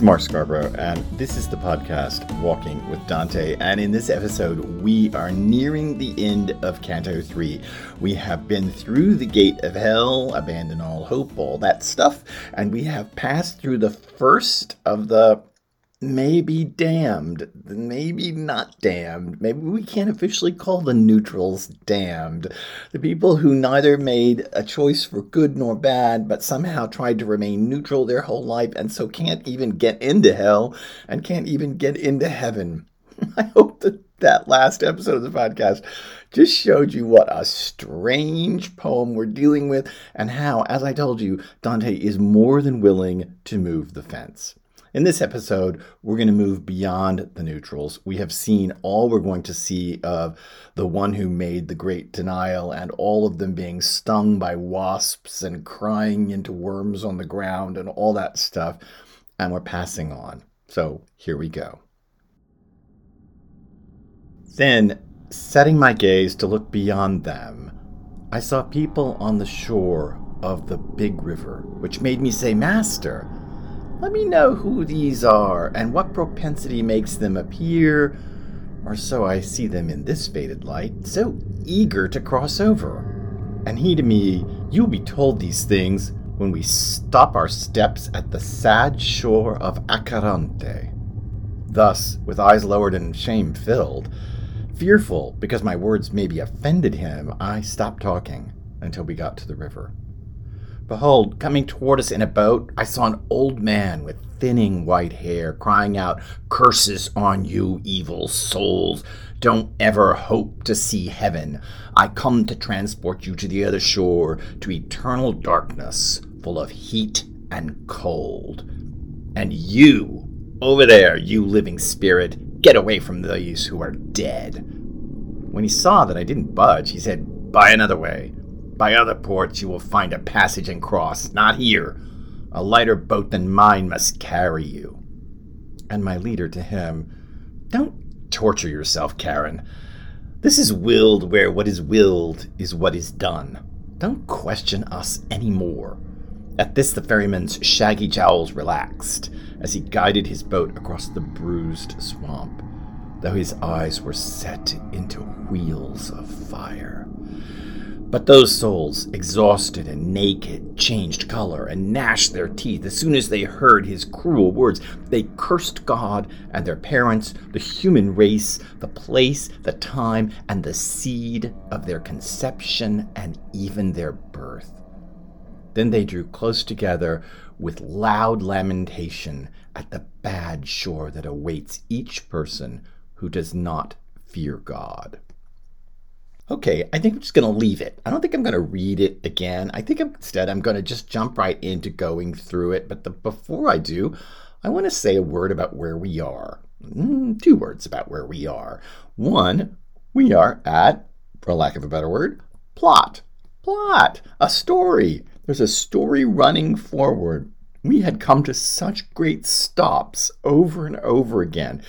is Mark Scarborough, and this is the podcast Walking with Dante. And in this episode, we are nearing the end of Canto 3. We have been through the gate of hell, abandon all hope, all that stuff, and we have passed through the first of the maybe damned, maybe not damned. Maybe we can't officially call the neutrals damned. The people who neither made a choice for good nor bad, but somehow tried to remain neutral their whole life and so can't even get into hell and can't even get into heaven. I hope that that last episode of the podcast just showed you what a strange poem we're dealing with and how, as I told you, Dante is more than willing to move the fence. In this episode, we're going to move beyond the neutrals. We have seen all we're going to see of the one who made the great denial and all of them being stung by wasps and crying into worms on the ground and all that stuff. And we're passing on. So here we go. Then, setting my gaze to look beyond them, I saw people on the shore of the big river, which made me say, Master, let me know who these are and what propensity makes them appear, or so I see them in this faded light, so eager to cross over. And he to me, You'll be told these things when we stop our steps at the sad shore of Acheronte. Thus, with eyes lowered and shame filled, fearful because my words maybe offended him, I stopped talking until we got to the river. Behold, coming toward us in a boat, I saw an old man with thinning white hair, crying out, Curses on you, evil souls! Don't ever hope to see heaven. I come to transport you to the other shore, to eternal darkness, full of heat and cold. And you, over there, you living spirit, get away from these who are dead. When he saw that I didn't budge, he said, By another way. By other ports you will find a passage and cross, not here. A lighter boat than mine must carry you. And my leader to him, Don't torture yourself, Charon. This is willed where what is willed is what is done. Don't question us any more. At this, the ferryman's shaggy jowls relaxed as he guided his boat across the bruised swamp, though his eyes were set into wheels of fire. But those souls, exhausted and naked, changed color and gnashed their teeth as soon as they heard his cruel words. They cursed God and their parents, the human race, the place, the time, and the seed of their conception and even their birth. Then they drew close together with loud lamentation at the bad shore that awaits each person who does not fear God. Okay, I think I'm just going to leave it. I don't think I'm going to read it again. I think instead I'm going to just jump right into going through it. But the, before I do, I want to say a word about where we are. Mm, two words about where we are. One, we are at, for lack of a better word, plot. Plot. A story. There's a story running forward. We had come to such great stops over and over again.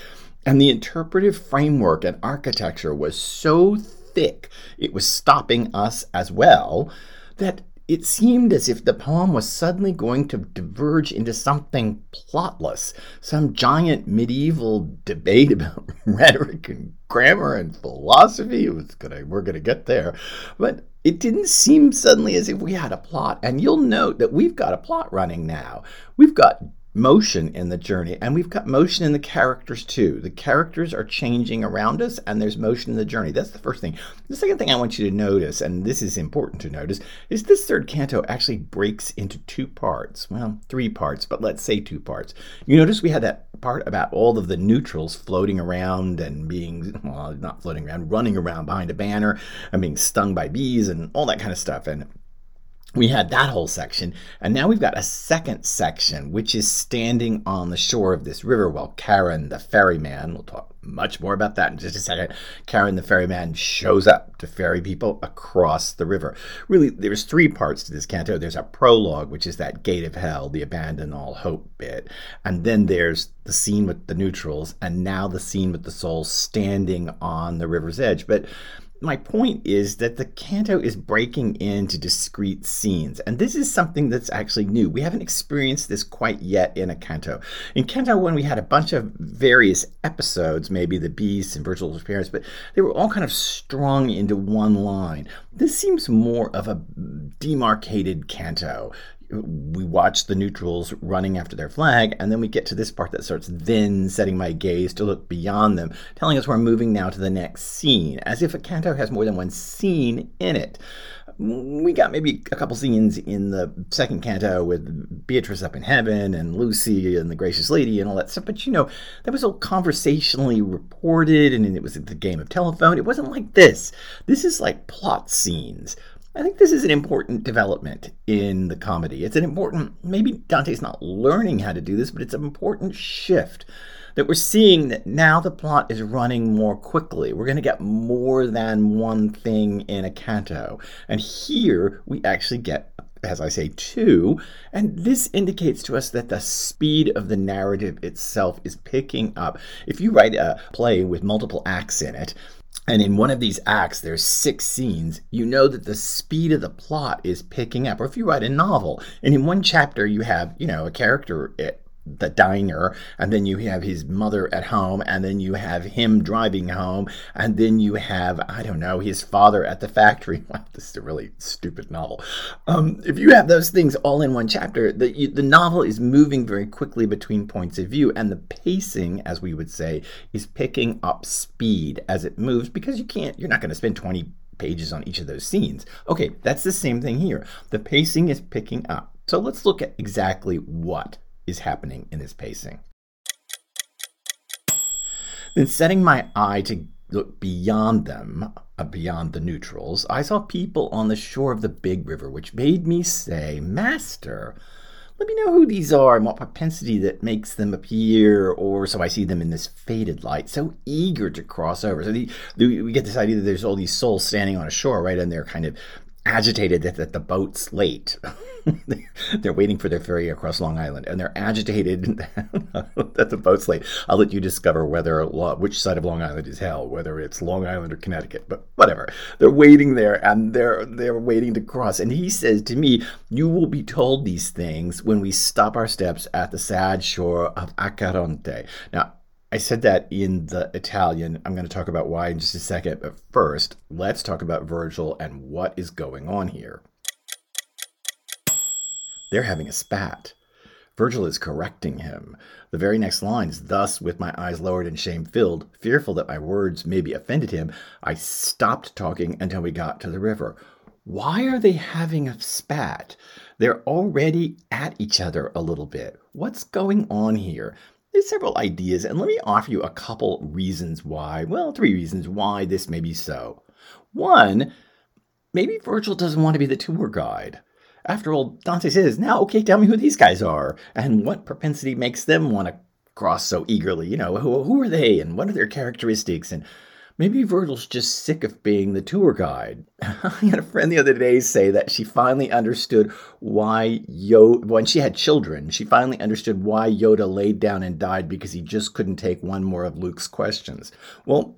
And the interpretive framework and architecture was so thick it was stopping us as well, that it seemed as if the poem was suddenly going to diverge into something plotless, some giant medieval debate about rhetoric and grammar and philosophy. Gonna, we're going to get there. But it didn't seem suddenly as if we had a plot. And you'll note that we've got a plot running now. We've got motion in the journey and we've got motion in the characters too. The characters are changing around us and there's motion in the journey. That's the first thing. The second thing i want you to notice and this is important to notice is this third canto actually breaks into two parts. Well three parts but let's say two parts. You notice we had that part about all of the neutrals floating around and being well not floating around running around behind a banner and being stung by bees and all that kind of stuff. And we had that whole section, and now we've got a second section, which is standing on the shore of this river while Charon, the ferryman, we'll talk much more about that in just a second. Charon, the ferryman, shows up to ferry people across the river. Really, there's three parts to this canto. There's a prologue, which is that gate of hell, the abandon all hope bit, and then there's the scene with the neutrals, and now the scene with the souls standing on the river's edge. But my point is that the canto is breaking into discrete scenes, and this is something that's actually new. We haven't experienced this quite yet in a canto. In canto one, we had a bunch of various episodes, maybe the beasts and Virgil's parents, but they were all kind of strung into one line. This seems more of a demarcated canto we watch the neutrals running after their flag, and then we get to this part that starts then setting my gaze to look beyond them, telling us we're moving now to the next scene, as if a canto has more than one scene in it. We got maybe a couple scenes in the second canto with Beatrice up in heaven and Lucy and the gracious lady and all that stuff, but you know, that was all conversationally reported and it was the game of telephone. It wasn't like this. This is like plot scenes I think this is an important development in the comedy. It's an important, maybe Dante's not learning how to do this, but it's an important shift that we're seeing that now the plot is running more quickly. We're going to get more than one thing in a canto. And here we actually get, as I say, two. And this indicates to us that the speed of the narrative itself is picking up. If you write a play with multiple acts in it, and in one of these acts there's six scenes you know that the speed of the plot is picking up. Or if you write a novel and in one chapter you have you know a character eh, the diner, and then you have his mother at home, and then you have him driving home, and then you have, I don't know, his father at the factory. Wow, this is a really stupid novel. Um, if you have those things all in one chapter, the, you, the novel is moving very quickly between points of view, and the pacing, as we would say, is picking up speed as it moves because you can't, you're not going to spend 20 pages on each of those scenes. Okay, that's the same thing here. The pacing is picking up. So let's look at exactly what is happening in this pacing. Then setting my eye to look beyond them, uh, beyond the neutrals, I saw people on the shore of the big river, which made me say, Master, let me know who these are and what propensity that makes them appear, or so I see them in this faded light, so eager to cross over. So the, the, we get this idea that there's all these souls standing on a shore, right, and they're kind of agitated that, that the boat's late. they're waiting for their ferry across Long Island, and they're agitated that the boat's late. I'll let you discover whether which side of Long Island is hell, whether it's Long Island or Connecticut, but whatever. They're waiting there, and they're they're waiting to cross. And he says to me, "You will be told these things when we stop our steps at the sad shore of Acheronte." Now, I said that in the Italian. I'm going to talk about why in just a second. But first, let's talk about Virgil and what is going on here. They're having a spat. Virgil is correcting him. The very next lines, thus, with my eyes lowered and shame filled, fearful that my words maybe offended him, I stopped talking until we got to the river. Why are they having a spat? They're already at each other a little bit. What's going on here? There's several ideas, and let me offer you a couple reasons why. Well, three reasons why this may be so. One, maybe Virgil doesn't want to be the tour guide. After all, Dante says, now, okay, tell me who these guys are, and what propensity makes them want to cross so eagerly. You know, who, who are they, and what are their characteristics, and Maybe Virgil's just sick of being the tour guide. I had a friend the other day say that she finally understood why Yoda, when she had children, she finally understood why Yoda laid down and died because he just couldn't take one more of Luke's questions. Well,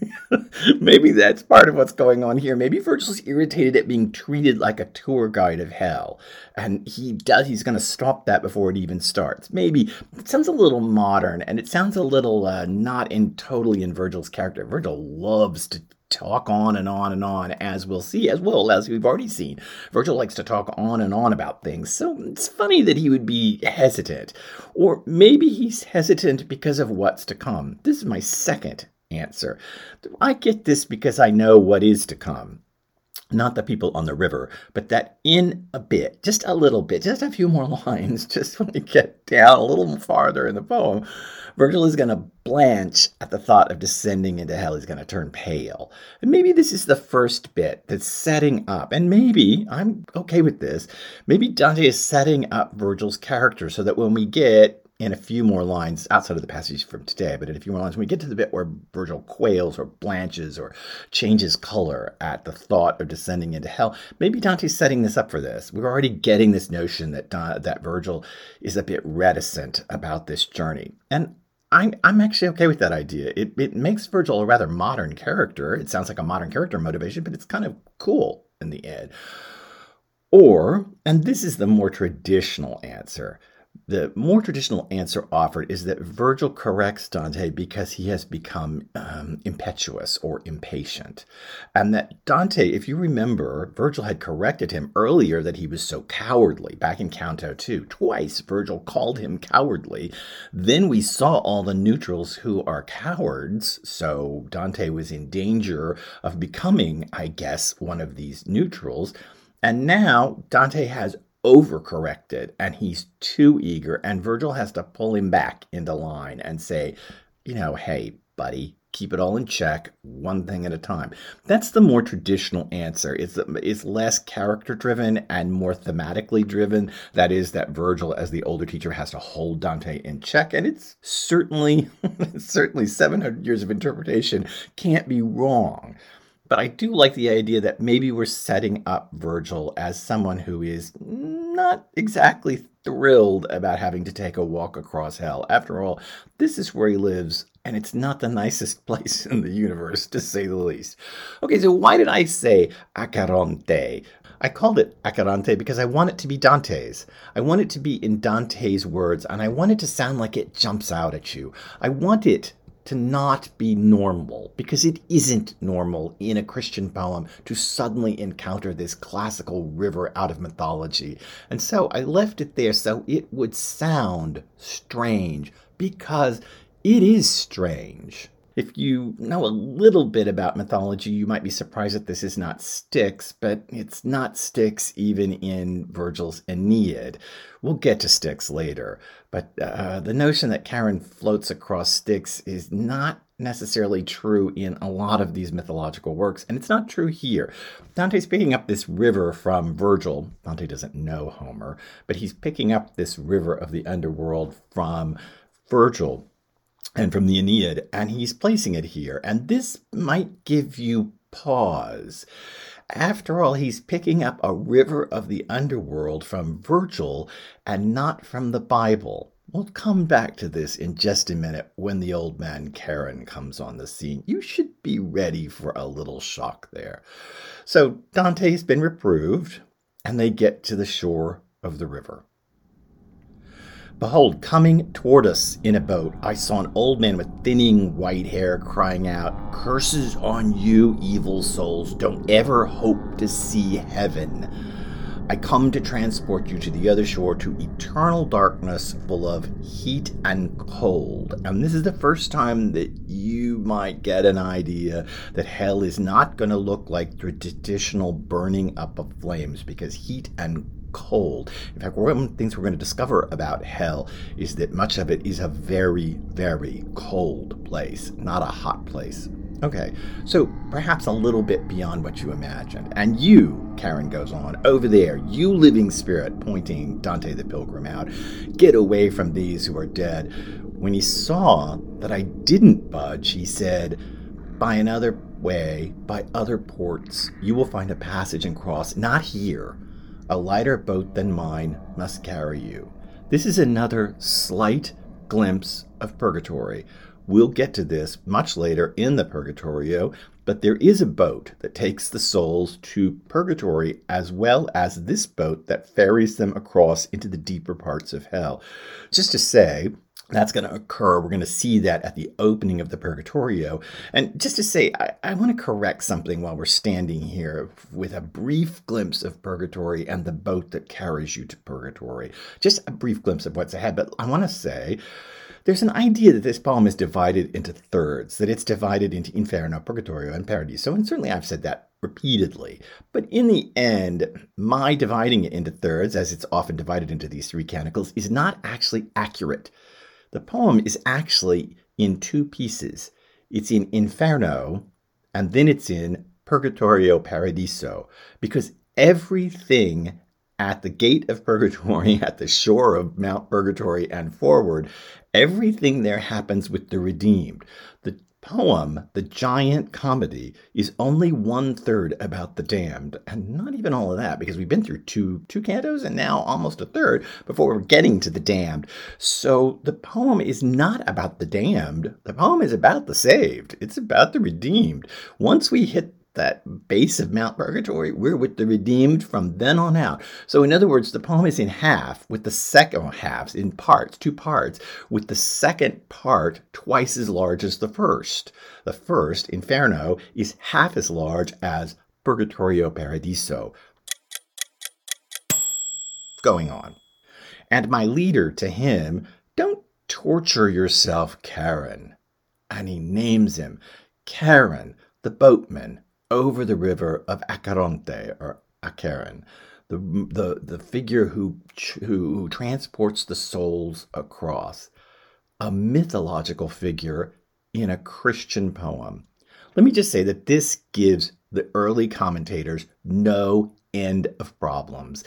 maybe that's part of what's going on here. Maybe Virgil's irritated at being treated like a tour guide of hell, and he does. He's going to stop that before it even starts. Maybe it sounds a little modern, and it sounds a little uh, not in totally in Virgil's character. Virgil loves to talk on and on and on, as we'll see, as well as we've already seen. Virgil likes to talk on and on about things, so it's funny that he would be hesitant. Or maybe he's hesitant because of what's to come. This is my second answer. I get this because I know what is to come. Not the people on the river, but that in a bit, just a little bit, just a few more lines, just when we get down a little farther in the poem, Virgil is going to blanch at the thought of descending into hell. He's going to turn pale. And maybe this is the first bit that's setting up, and maybe, I'm okay with this, maybe Dante is setting up Virgil's character so that when we get in a few more lines outside of the passage from today, but in a few more lines, when we get to the bit where Virgil quails or blanches or changes color at the thought of descending into hell, maybe Dante's setting this up for this. We're already getting this notion that that Virgil is a bit reticent about this journey, and I'm, I'm actually okay with that idea. It, it makes Virgil a rather modern character. It sounds like a modern character motivation, but it's kind of cool in the end. Or, and this is the more traditional answer, the more traditional answer offered is that Virgil corrects Dante because he has become um, impetuous or impatient. And that Dante, if you remember, Virgil had corrected him earlier that he was so cowardly back in Canto 2. Twice Virgil called him cowardly. Then we saw all the neutrals who are cowards. So Dante was in danger of becoming, I guess, one of these neutrals. And now Dante has overcorrected and he's too eager, and Virgil has to pull him back into line and say, you know, hey, buddy, keep it all in check, one thing at a time. That's the more traditional answer. It's, it's less character driven and more thematically driven. That is, that Virgil, as the older teacher, has to hold Dante in check. And it's certainly, certainly 700 years of interpretation can't be wrong. But I do like the idea that maybe we're setting up Virgil as someone who is not exactly thrilled about having to take a walk across hell. After all, this is where he lives, and it's not the nicest place in the universe, to say the least. Okay, so why did I say Acheronte? I called it Acheronte because I want it to be Dante's. I want it to be in Dante's words, and I want it to sound like it jumps out at you. I want it to not be normal because it isn't normal in a Christian poem to suddenly encounter this classical river out of mythology. And so I left it there so it would sound strange because it is strange. If you know a little bit about mythology, you might be surprised that this is not Styx, but it's not Styx even in Virgil's Aeneid. We'll get to Styx later, but uh, the notion that Charon floats across Styx is not necessarily true in a lot of these mythological works, and it's not true here. Dante's picking up this river from Virgil. Dante doesn't know Homer, but he's picking up this river of the underworld from Virgil and from the Aeneid, and he's placing it here. And this might give you pause. After all, he's picking up a river of the underworld from Virgil and not from the Bible. We'll come back to this in just a minute when the old man Charon comes on the scene. You should be ready for a little shock there. So Dante's been reproved, and they get to the shore of the river. Behold, coming toward us in a boat, I saw an old man with thinning white hair crying out, Curses on you, evil souls! Don't ever hope to see heaven. I come to transport you to the other shore to eternal darkness full of heat and cold. And this is the first time that you might get an idea that hell is not going to look like the traditional burning up of flames because heat and cold. In fact, one of the things we're going to discover about hell is that much of it is a very, very cold place, not a hot place. Okay, so perhaps a little bit beyond what you imagined. And you, Charon goes on, over there, you living spirit, pointing Dante the Pilgrim out, get away from these who are dead. When he saw that I didn't budge, he said, By another way, by other ports, you will find a passage and cross, not here a lighter boat than mine must carry you. This is another slight glimpse of purgatory. We'll get to this much later in the Purgatorio, but there is a boat that takes the souls to purgatory as well as this boat that ferries them across into the deeper parts of hell. Just to say, that's going to occur. We're going to see that at the opening of the Purgatorio. And just to say, I, I, want to correct something while we're standing here with a brief glimpse of Purgatory and the boat that carries you to Purgatory. Just a brief glimpse of what's ahead. But I want to say, there's an idea that this poem is divided into thirds, that it's divided into Inferno, Purgatorio, and Paradiso. And certainly I've said that repeatedly. But in the end, my dividing it into thirds, as it's often divided into these three canticles, is not actually accurate. The poem is actually in two pieces. It's in Inferno, and then it's in Purgatorio Paradiso, because everything at the gate of purgatory, at the shore of Mount Purgatory and forward, everything there happens with the redeemed. The poem, the giant comedy, is only one third about the damned, and not even all of that because we've been through two two cantos and now almost a third before we're getting to the damned. So the poem is not about the damned. The poem is about the saved. It's about the redeemed. Once we hit that base of Mount Purgatory, we're with the redeemed from then on out. So, in other words, the poem is in half, with the second oh, halves in parts, two parts, with the second part twice as large as the first. The first, Inferno, is half as large as Purgatorio Paradiso. Going on. And my leader to him, don't torture yourself, Charon. And he names him Charon, the boatman, over the river of Acheronte or Acheron, the, the, the figure who, who transports the souls across, a mythological figure in a Christian poem. Let me just say that this gives the early commentators no end of problems.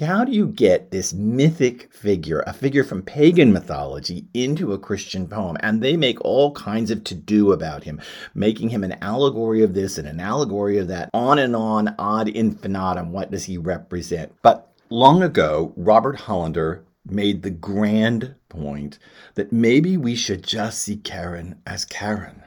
How do you get this mythic figure, a figure from pagan mythology, into a Christian poem? And they make all kinds of to do about him, making him an allegory of this and an allegory of that, on and on, ad infinitum. What does he represent? But long ago, Robert Hollander made the grand point that maybe we should just see Charon as Charon.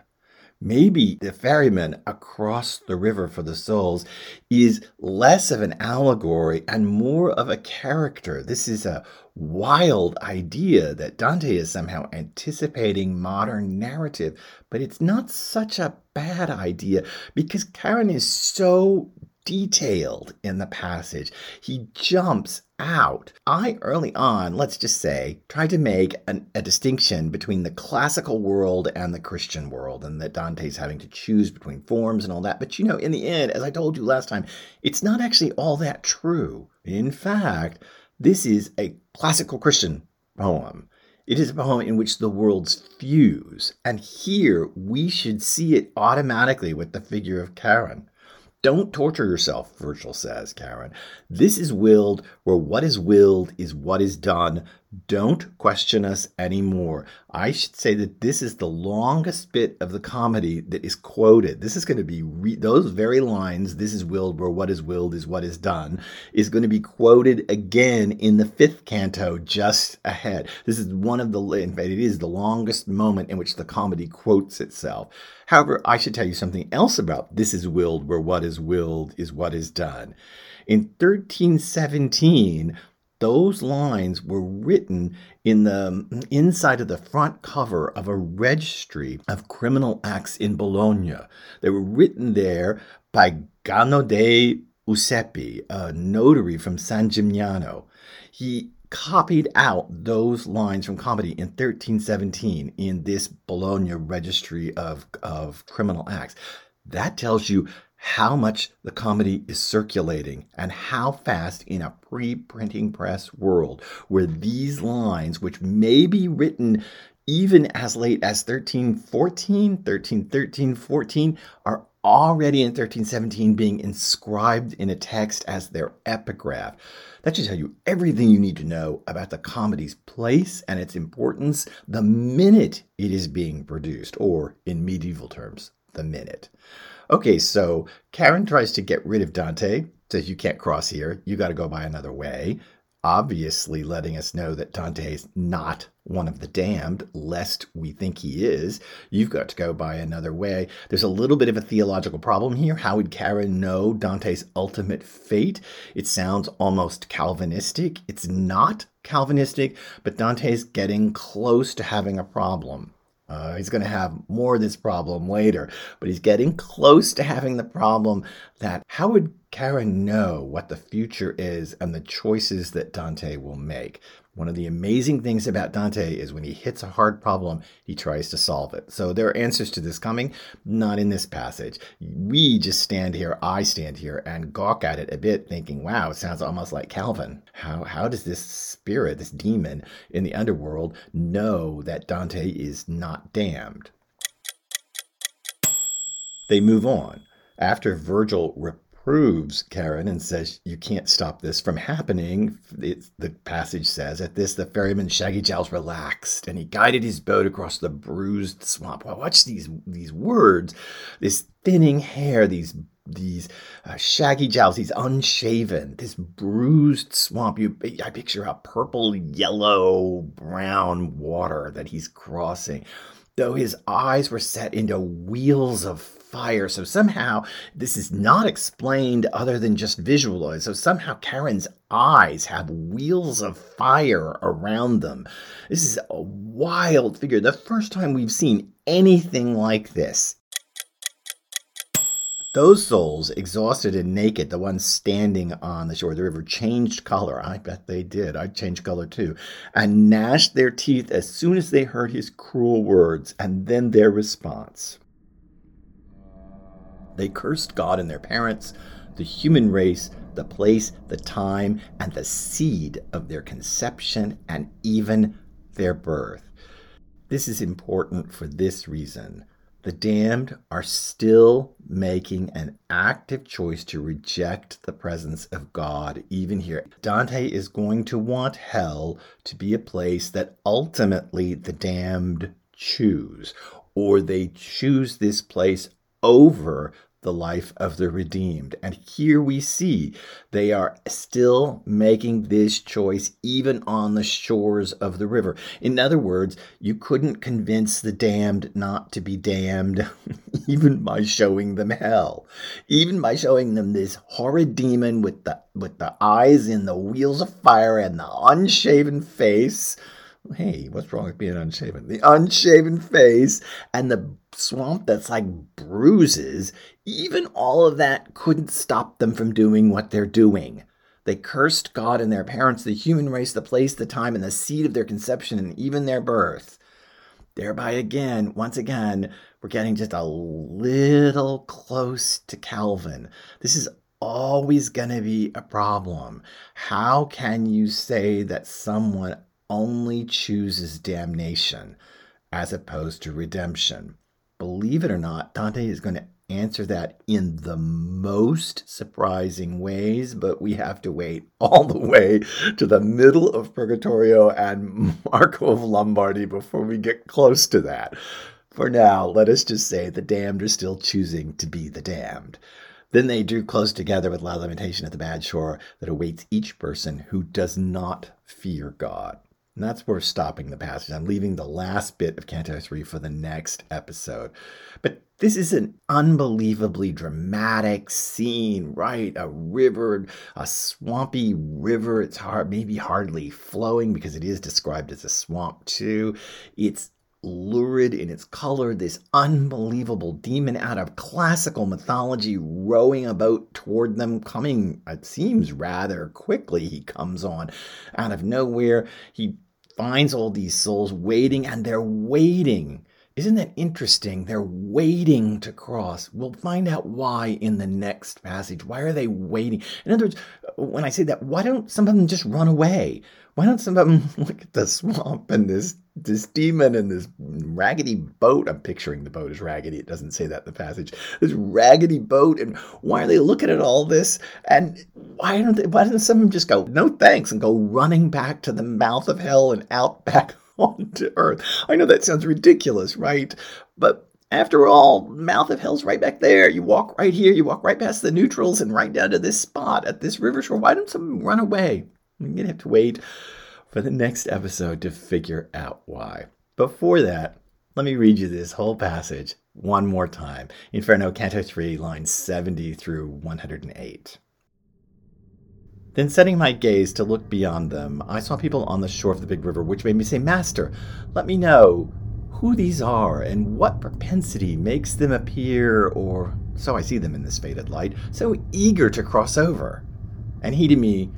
Maybe the ferryman across the river for the souls is less of an allegory and more of a character. This is a wild idea that Dante is somehow anticipating modern narrative, but it's not such a bad idea because Charon is so detailed in the passage. He jumps out. I early on, let's just say, tried to make an, a distinction between the classical world and the Christian world, and that Dante's having to choose between forms and all that. But you know, in the end, as I told you last time, it's not actually all that true. In fact, this is a classical Christian poem. It is a poem in which the worlds fuse, and here we should see it automatically with the figure of Charon. Don't torture yourself, Virgil says, Charon. This is willed, where what is willed is what is done. Don't question us anymore. I should say that this is the longest bit of the comedy that is quoted. This is going to be re- those very lines, this is willed, where what is willed is what is done, is going to be quoted again in the fifth canto just ahead. This is one of the, in fact, it is the longest moment in which the comedy quotes itself. However, I should tell you something else about this is willed, where what is willed is what is done. In 1317, those lines were written in the inside of the front cover of a registry of criminal acts in Bologna. They were written there by Gano de Usepi, a notary from San Gimignano. He copied out those lines from comedy in 1317 in this Bologna registry of, of criminal acts. That tells you how much the comedy is circulating and how fast in a pre-printing press world where these lines which may be written even as late as 1314 1313 14 are already in 1317 being inscribed in a text as their epigraph. That should tell you everything you need to know about the comedy's place and its importance the minute it is being produced or in medieval terms the minute Okay, so Charon tries to get rid of Dante, says you can't cross here, you got to go by another way. Obviously, letting us know that Dante is not one of the damned, lest we think he is. You've got to go by another way. There's a little bit of a theological problem here. How would Charon know Dante's ultimate fate? It sounds almost Calvinistic. It's not Calvinistic, but Dante's getting close to having a problem. Uh, he's going to have more of this problem later, but he's getting close to having the problem that how would Charon know what the future is and the choices that Dante will make? One of the amazing things about Dante is when he hits a hard problem, he tries to solve it. So there are answers to this coming, not in this passage. We just stand here, I stand here, and gawk at it a bit, thinking, wow, it sounds almost like Calvin. How, how does this spirit, this demon in the underworld, know that Dante is not damned? They move on. After Virgil reproves Charon and says, You can't stop this from happening. It's, the passage says, At this, the ferryman Shaggy Jowls relaxed and he guided his boat across the bruised swamp. Well, watch these, these words, this thinning hair, these these uh, shaggy jowls, these unshaven, this bruised swamp. You, I picture a purple, yellow, brown water that he's crossing though his eyes were set into wheels of fire. So somehow this is not explained other than just visualized. So somehow Charon's eyes have wheels of fire around them. This is a wild figure. The first time we've seen anything like this those souls, exhausted and naked, the ones standing on the shore of the river, changed color. I bet they did. I'd change color too. And gnashed their teeth as soon as they heard his cruel words, and then their response. They cursed God and their parents, the human race, the place, the time, and the seed of their conception, and even their birth. This is important for this reason the damned are still making an active choice to reject the presence of God, even here. Dante is going to want hell to be a place that ultimately the damned choose, or they choose this place over the life of the redeemed. And here we see they are still making this choice even on the shores of the river. In other words, you couldn't convince the damned not to be damned even by showing them hell. Even by showing them this horrid demon with the with the eyes in the wheels of fire and the unshaven face Hey, what's wrong with being unshaven? The unshaven face and the swamp that's like bruises, even all of that couldn't stop them from doing what they're doing. They cursed God and their parents, the human race, the place, the time, and the seed of their conception, and even their birth. Thereby, again, once again, we're getting just a little close to Calvin. This is always going to be a problem. How can you say that someone only chooses damnation as opposed to redemption. Believe it or not, Dante is going to answer that in the most surprising ways, but we have to wait all the way to the middle of Purgatorio and Marco of Lombardy before we get close to that. For now, let us just say the damned are still choosing to be the damned. Then they drew close together with loud lamentation at the bad shore that awaits each person who does not fear God. And that's where stopping the passage. I'm leaving the last bit of Canto 3 for the next episode. But this is an unbelievably dramatic scene, right? A river, a swampy river. It's hard, maybe hardly flowing because it is described as a swamp too. It's lurid in its color, this unbelievable demon out of classical mythology rowing a boat toward them, coming, it seems rather quickly. He comes on out of nowhere. He finds all these souls waiting, and they're waiting. Isn't that interesting? They're waiting to cross. We'll find out why in the next passage. Why are they waiting? In other words, when I say that, why don't some of them just run away? Why don't some of them look at the swamp and this this demon and this raggedy boat? I'm picturing the boat as raggedy. It doesn't say that in the passage. This raggedy boat, and why are they looking at all this? And why don't they, why don't some of them just go no thanks and go running back to the mouth of hell and out back onto earth? I know that sounds ridiculous, right? But after all, mouth of hell's right back there. You walk right here, you walk right past the neutrals and right down to this spot at this river shore. Why don't some run away? You're going to have to wait for the next episode to figure out why. Before that, let me read you this whole passage one more time. Inferno, Canto 3, lines 70 through 108. Then, setting my gaze to look beyond them, I saw people on the shore of the big river, which made me say, Master, let me know who these are and what propensity makes them appear, or so I see them in this faded light, so eager to cross over. And he to me,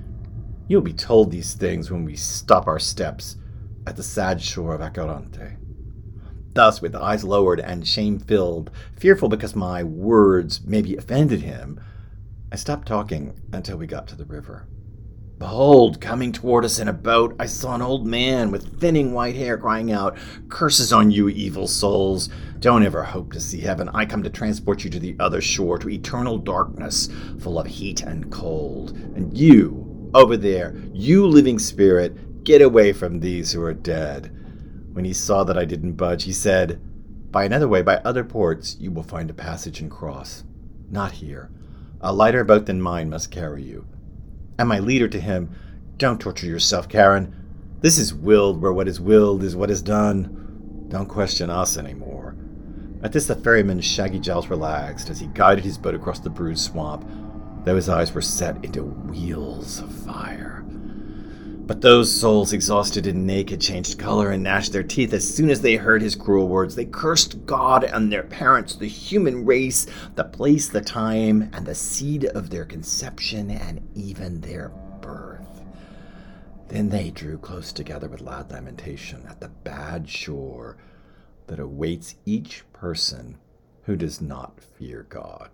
You'll be told these things when we stop our steps at the sad shore of Acheronte. Thus, with eyes lowered and shame filled, fearful because my words maybe offended him, I stopped talking until we got to the river. Behold, coming toward us in a boat, I saw an old man with thinning white hair crying out, Curses on you, evil souls! Don't ever hope to see heaven. I come to transport you to the other shore, to eternal darkness, full of heat and cold. And you, over there, you living spirit, get away from these who are dead. When he saw that I didn't budge, he said, By another way, by other ports, you will find a passage and cross. Not here. A lighter boat than mine must carry you and my leader to him, Don't torture yourself, Charon. This is willed where what is willed is what is done. Don't question us anymore. At this, the ferryman's shaggy jowls relaxed as he guided his boat across the bruised swamp, though his eyes were set into wheels of fire. But those souls, exhausted and naked, changed color and gnashed their teeth as soon as they heard his cruel words. They cursed God and their parents, the human race, the place, the time, and the seed of their conception, and even their birth. Then they drew close together with loud lamentation at the bad shore that awaits each person who does not fear God.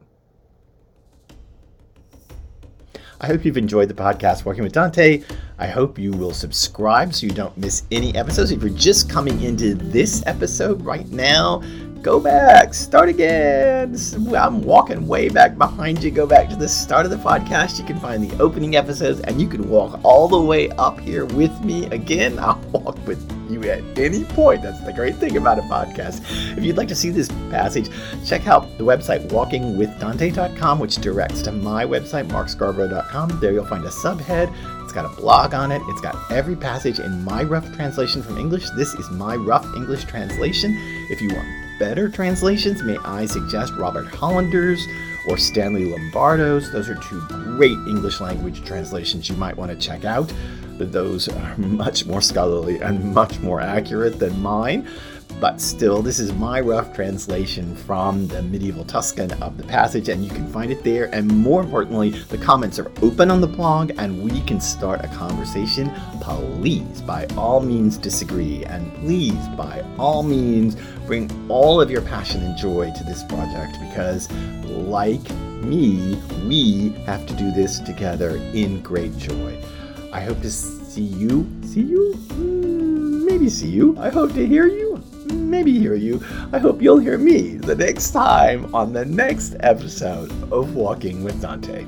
I hope you've enjoyed the podcast Walking with Dante. I hope you will subscribe so you don't miss any episodes. If you're just coming into this episode right now, go back, start again. I'm walking way back behind you. Go back to the start of the podcast. You can find the opening episodes and you can walk all the way up here with me again. I'll walk with you at any point. That's the great thing about a podcast. If you'd like to see this passage, check out the website walkingwithdante.com, which directs to my website, markscarborough.com. There you'll find a subhead. It's got a blog on it. It's got every passage in my rough translation from English. This is my rough English translation. If you want better translations, may I suggest Robert Hollander's or Stanley Lombardo's. Those are two great English language translations you might want to check out. But those are much more scholarly and much more accurate than mine. But still, this is my rough translation from the medieval Tuscan of the passage, and you can find it there. And more importantly, the comments are open on the blog, and we can start a conversation. Please, by all means, disagree, and please, by all means, bring all of your passion and joy to this project because, like me, we have to do this together in great joy. I hope to see you. See you? Mm, maybe see you. I hope to hear you. Maybe hear you. I hope you'll hear me the next time on the next episode of Walking with Dante.